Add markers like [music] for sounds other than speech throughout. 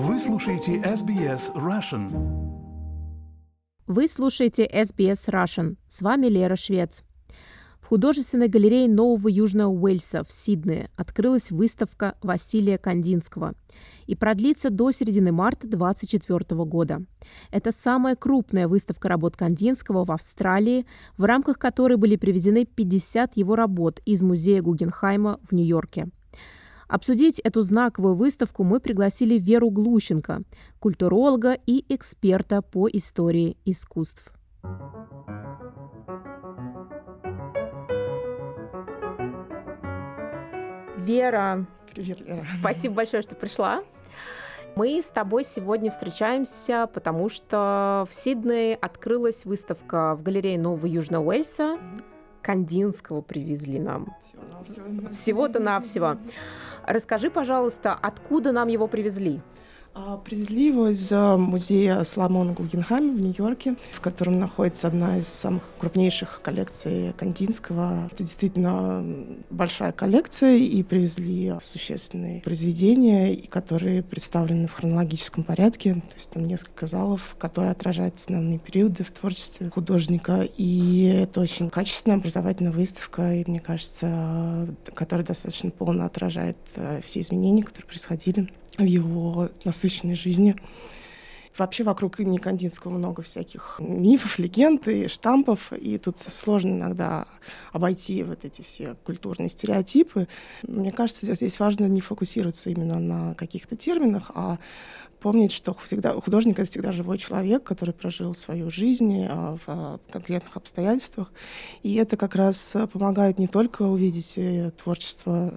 Вы слушаете SBS Russian. Вы слушаете SBS Russian. С вами Лера Швец. В художественной галерее Нового Южного Уэльса в Сиднее открылась выставка Василия Кандинского и продлится до середины марта 2024 года. Это самая крупная выставка работ Кандинского в Австралии, в рамках которой были привезены 50 его работ из музея Гугенхайма в Нью-Йорке. Обсудить эту знаковую выставку мы пригласили Веру Глущенко, культуролога и эксперта по истории искусств. Вера, Привет, Лера. спасибо большое, что пришла. Мы с тобой сегодня встречаемся, потому что в Сиднее открылась выставка в галерее Нового Южного Уэльса. Кандинского привезли нам. Всего-навсего. Всего-то навсего. Расскажи, пожалуйста, откуда нам его привезли? А, Привезли его из а, музея Соломона Гугенхайма в Нью-Йорке, в котором находится одна из самых крупнейших коллекций Кандинского. Это действительно большая коллекция, и привезли существенные произведения, которые представлены в хронологическом порядке. То есть там несколько залов, которые отражают основные периоды в творчестве художника. И это очень качественная образовательная выставка, и, мне кажется, которая достаточно полно отражает э, все изменения, которые происходили в его насыщенной жизни. Вообще вокруг имени Кандинского много всяких мифов, легенд и штампов, и тут сложно иногда обойти вот эти все культурные стереотипы. Мне кажется, здесь важно не фокусироваться именно на каких-то терминах, а помнить, что всегда, художник — это всегда живой человек, который прожил свою жизнь а, в конкретных обстоятельствах. И это как раз помогает не только увидеть э, творчество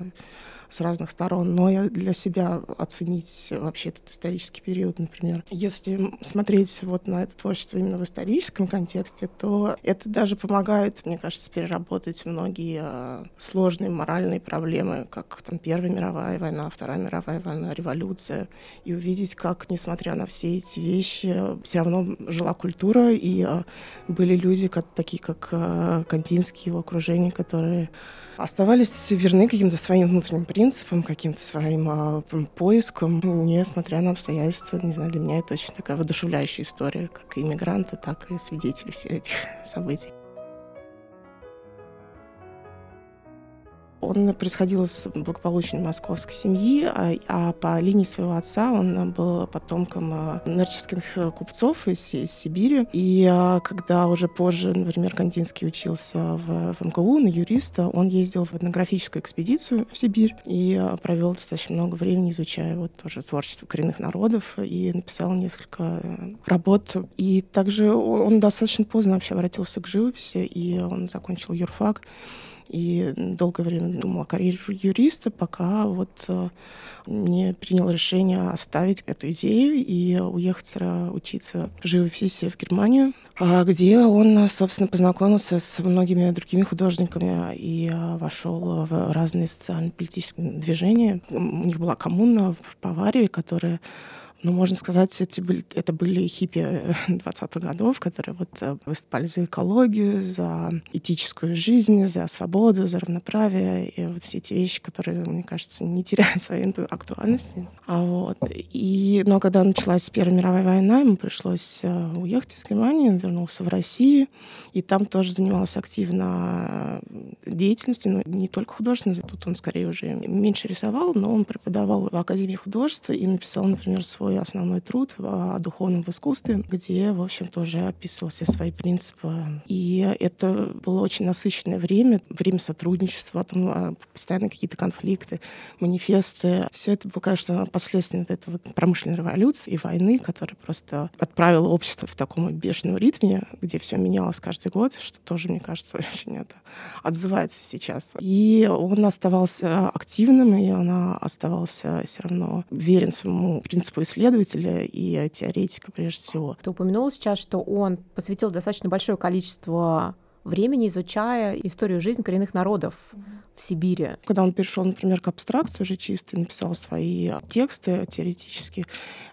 с разных сторон, но и для себя оценить вообще этот исторический период, например. Если смотреть вот на это творчество именно в историческом контексте, то это даже помогает, мне кажется, переработать многие э, сложные моральные проблемы, как там Первая мировая война, Вторая мировая война, революция, и увидеть, как, несмотря на все эти вещи, все равно жила культура, и э, были люди, как, такие как э, Кандинский, его окружение, которые оставались верны каким-то своим внутренним принципам, каким-то своим а, поискам, несмотря на обстоятельства. Не знаю, для меня это очень такая воодушевляющая история, как и иммигранты, так и свидетели всех этих [laughs] событий. Он происходил из благополучной московской семьи, а, а по линии своего отца он был потомком а, нерческих купцов из, из Сибири. И а, когда уже позже, например, Кандинский учился в, в МГУ на юриста, он ездил в этнографическую экспедицию в Сибирь и а, провел достаточно много времени, изучая вот тоже творчество коренных народов и написал несколько э, работ. И также он достаточно поздно вообще обратился к живописи, и он закончил юрфак и долгое время думала о карьере юриста, пока вот э, не принял решение оставить эту идею и уехать учиться живописи в Германию, а, где он, собственно, познакомился с многими другими художниками и а, вошел в разные социально-политические движения. У них была коммуна в Баварии, которая ну, можно сказать, эти были, это были хиппи [laughs] 20-х годов, которые вот э, выступали за экологию, за этическую жизнь, за свободу, за равноправие, и вот все эти вещи, которые, мне кажется, не теряют [laughs] своей актуальности. А вот. И, но когда началась Первая мировая война, ему пришлось э, уехать из Германии, он вернулся в Россию, и там тоже занимался активно э, деятельностью, но не только художественной, тут он скорее уже меньше рисовал, но он преподавал в Академии художества и написал, например, свой основной труд о духовном искусстве, где, в общем, тоже описывал все свои принципы. И это было очень насыщенное время, время сотрудничества, потом а, постоянно какие-то конфликты, манифесты. Все это было, конечно, последствием вот промышленной революции и войны, которая просто отправила общество в таком бешеном ритме, где все менялось каждый год, что тоже, мне кажется, [laughs] очень это отзывается сейчас. И он оставался активным, и он оставался все равно верен своему принципу исследователя и теоретика прежде всего. Ты упомянул сейчас, что он посвятил достаточно большое количество времени, изучая историю жизни коренных народов в в Сибири. Когда он перешел, например, к абстракции уже чисто, написал свои тексты теоретические,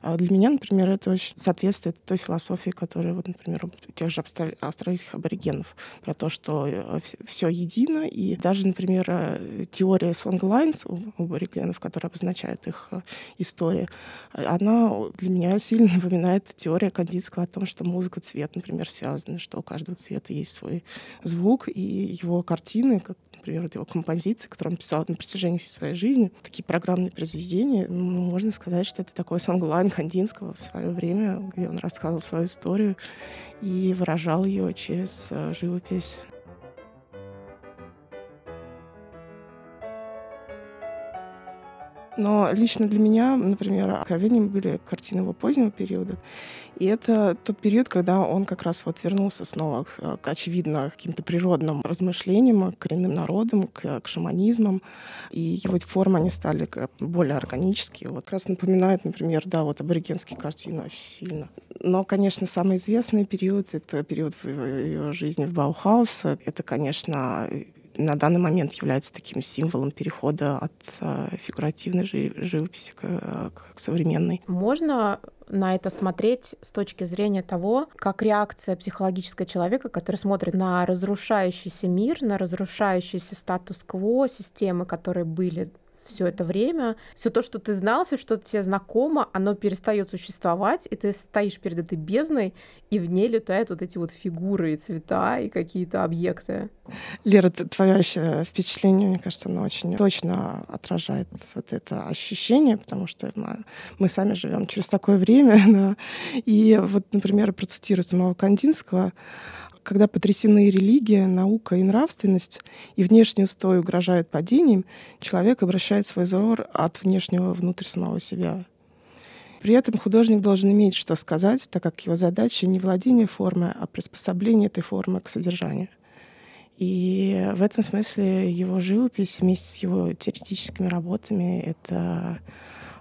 а для меня, например, это очень соответствует той философии, которая, вот, например, у тех же австралийских аборигенов, про то, что э, все едино, и даже, например, э, теория songlines у аборигенов, которая обозначает их э, историю, она для меня сильно [laughs] напоминает теория Кандинского о том, что музыка, цвет, например, связаны, что у каждого цвета есть свой звук, и его картины, как, например, его композиции, которые он писал на протяжении всей своей жизни, такие программные произведения, ну, можно сказать, что это такой сонглайн Кандинского в свое время, где он рассказывал свою историю и выражал ее через э, живопись. Но лично для меня, например, откровением были картины его позднего периода. И это тот период, когда он как раз вот вернулся снова к, к очевидно, каким-то природным размышлениям, к коренным народам, к, к шаманизмам. И его формы, они стали более органические. Вот как раз напоминает, например, да, вот аборигенские картины очень сильно. Но, конечно, самый известный период — это период в ее жизни в Баухаус. Это, конечно, на данный момент является таким символом перехода от э, фигуративной живописи к, современной. Можно на это смотреть с точки зрения того, как реакция психологического человека, который смотрит на разрушающийся мир, на разрушающийся статус-кво, системы, которые были все это время. Все то, что ты знал, все, что тебе знакомо, оно перестает существовать, и ты стоишь перед этой бездной, и в ней летают вот эти вот фигуры и цвета и какие-то объекты. Лера, твое впечатление, мне кажется, оно очень точно отражает вот это ощущение, потому что мы, мы сами живем через такое время. [laughs] Да. И вот, например, процитирую самого Кандинского, когда потрясены религия, наука и нравственность, и внешний устой угрожают падением, человек обращает свой взор от внешнего внутрь самого себя. При этом художник должен иметь что сказать, так как его задача не владение формой, а приспособление этой формы к содержанию. И в этом смысле его живопись вместе с его теоретическими работами — это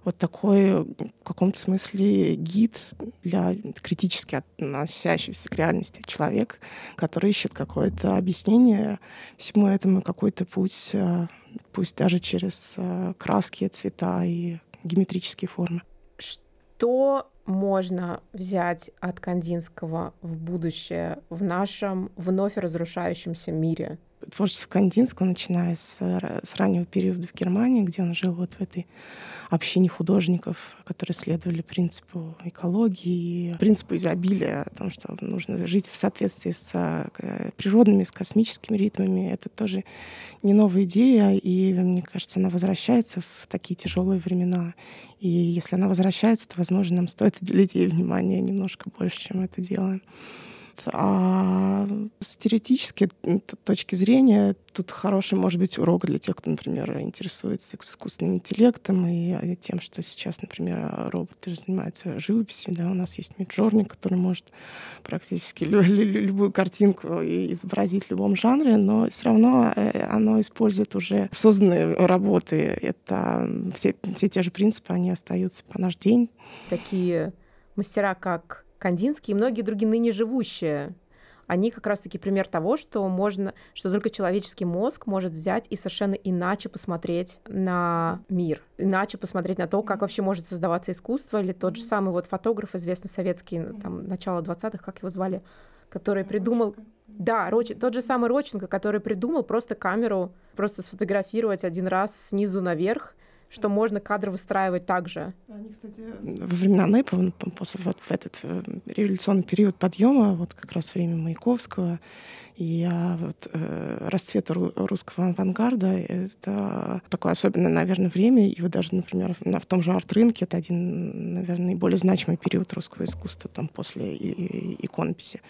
вот такой в каком-то смысле гид для критически относящегося к реальности человек, который ищет какое-то объяснение всему этому, какой-то путь, э, пусть даже через э, краски, цвета и геометрические формы. Что можно взять от Кандинского в будущее в нашем вновь разрушающемся мире? Творчество Кандинского, начиная с, с раннего периода в Германии, где он жил вот в этой общине художников, которые следовали принципу экологии, принципу изобилия, о том, что нужно жить в соответствии с э, природными, с космическими ритмами. Это тоже не новая идея, и, мне кажется, она возвращается в такие тяжелые времена. И если она возвращается, то, возможно, нам стоит уделить ей внимание немножко больше, чем это делаем. А с теоретической точки зрения тут хороший может быть урок для тех, кто, например, интересуется искусственным интеллектом и а, тем, что сейчас, например, роботы занимаются живописью. Да, у нас есть Миджорни, который может практически любую картинку изобразить в любом жанре, но все равно э, оно использует уже созданные работы. Это все, все те же принципы, они остаются по наш день. Такие мастера, как Кандинский и многие другие ныне живущие, они как раз-таки пример того, что можно, что только человеческий мозг может взять и совершенно иначе посмотреть на мир, иначе посмотреть на то, как вообще может создаваться искусство, или тот же самый вот фотограф, известный советский, там, начало 20-х, как его звали, который придумал... Да, Роч... тот же самый Роченко, который придумал просто камеру, просто сфотографировать один раз снизу наверх, что можно кадр выстраивать так же. Они, кстати, во времена НЭПа, после вот в этот э, революционный период подъема, вот как раз время Маяковского и вот, э, расцвета русского авангарда, это такое особенное, наверное, время. И вот даже, например, в, в том же арт-рынке это один, наверное, наиболее значимый период русского искусства там, после иконописи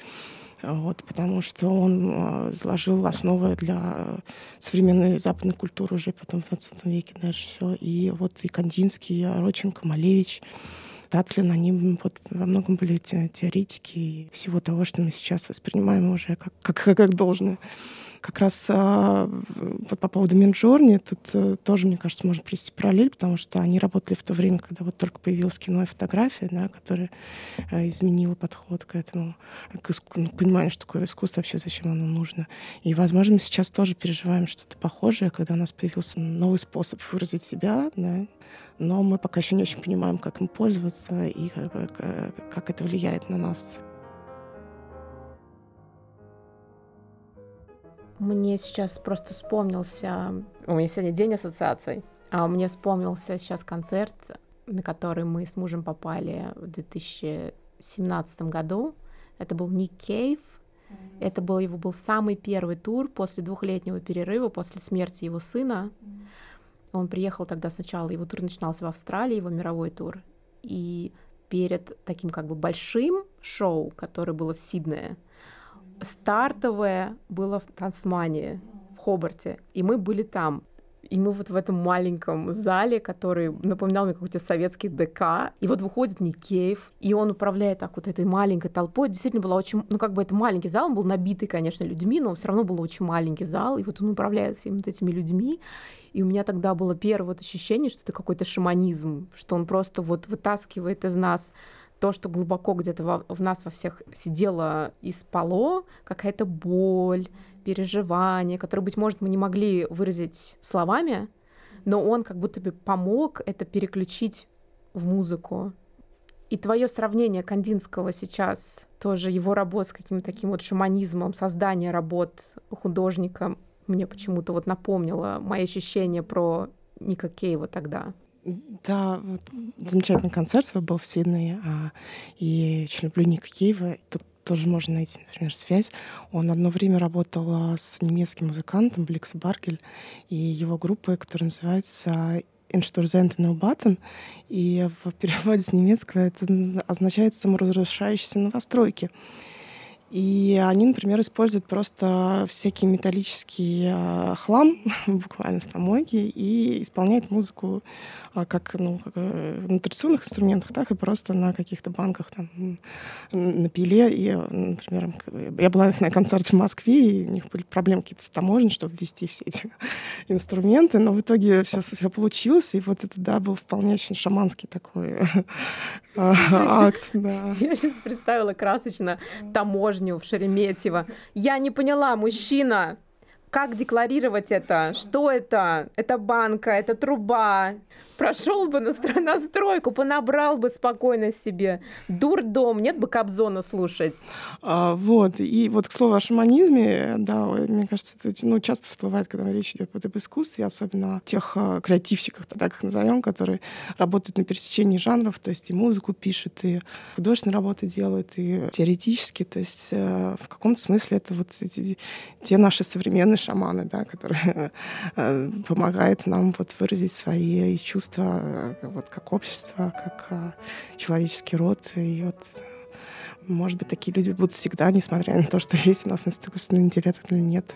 вот, потому что он э, заложил основы для современной западной культуры уже потом в 20 веке даже все. И вот и Кандинский, и Роченко, Малевич, Татлин, они вот во многом были те, теоретики всего того, что мы сейчас воспринимаем уже как, как, как должное. Как раз вот по поводу Минджорни, тут тоже, мне кажется, можно привести параллель, потому что они работали в то время, когда вот только появилось кино и фотография, да, которая изменила подход к этому, к иску... ну, пониманию, что такое искусство, вообще зачем оно нужно. И, возможно, мы сейчас тоже переживаем что-то похожее, когда у нас появился новый способ выразить себя, да, но мы пока еще не очень понимаем, как им пользоваться и как, как это влияет на нас. Мне сейчас просто вспомнился... У меня сегодня день ассоциаций. А мне вспомнился сейчас концерт, на который мы с мужем попали в 2017 году. Это был Ник Кейв. Mm-hmm. Это был его был самый первый тур после двухлетнего перерыва, после смерти его сына. Mm-hmm. Он приехал тогда сначала, его тур начинался в Австралии, его мировой тур. И перед таким как бы большим шоу, которое было в Сиднее, стартовое было в Тасмании, в Хобарте, и мы были там. И мы вот в этом маленьком зале, который напоминал мне какой-то советский ДК, и вот выходит Никеев, и он управляет так вот этой маленькой толпой. Действительно была очень, ну как бы это маленький зал, он был набитый, конечно, людьми, но все равно был очень маленький зал, и вот он управляет всеми вот этими людьми. И у меня тогда было первое вот ощущение, что это какой-то шаманизм, что он просто вот вытаскивает из нас то, что глубоко где-то в, в нас во всех сидело и спало, какая-то боль, переживания, которые, быть может, мы не могли выразить словами, но он как будто бы помог это переключить в музыку. И твое сравнение Кандинского сейчас, тоже его работ с каким-то таким вот шаманизмом, создание работ художника, мне почему-то вот напомнило мои ощущения про Ника Кейва тогда. Да, вот, замечательный концерт был в Сиднее, а, и очень люблю Ника Кейва. Тут тоже можно найти, например, связь. Он одно время работал а, с немецким музыкантом Бликс Баргель и его группой, которая называется Инштурзентен Баттен, и в переводе с немецкого это означает саморазрушающиеся новостройки. И они, например, используют просто всякий металлический э, хлам, [laughs] буквально с помойки, и исполняют музыку а, как, ну, как э, на традиционных инструментах, так и просто на каких-то банках, там, на пиле. И, например, я была [laughs] на концерте в Москве, и у них были проблемы какие-то с таможней, чтобы ввести все эти [laughs] инструменты, но в итоге все, все получилось, и вот это, да, был вполне очень шаманский такой акт, [laughs] да. Я сейчас представила красочно таможню в Шереметьево. Я не поняла, мужчина, как декларировать это? Что это? Это банка, это труба. Прошел бы на, на стройку, понабрал бы спокойно себе. Дурдом, нет бы Кобзона слушать. А, вот, и вот к слову о шаманизме, да, мне кажется, это ну, часто всплывает, когда речь идет об искусстве, особенно тех а, креативщиках, тогда как назовем, которые работают на пересечении жанров, то есть и музыку пишут, и художественные работы делают, и теоретически, то есть э, в каком-то смысле это вот эти, те наши современные шаманы, да, которые э, помогают нам вот выразить свои чувства э, вот как общество, как э, человеческий род. И вот может быть, такие люди будут всегда, несмотря на то, что [laughs] есть у нас искусственный интеллект или нет.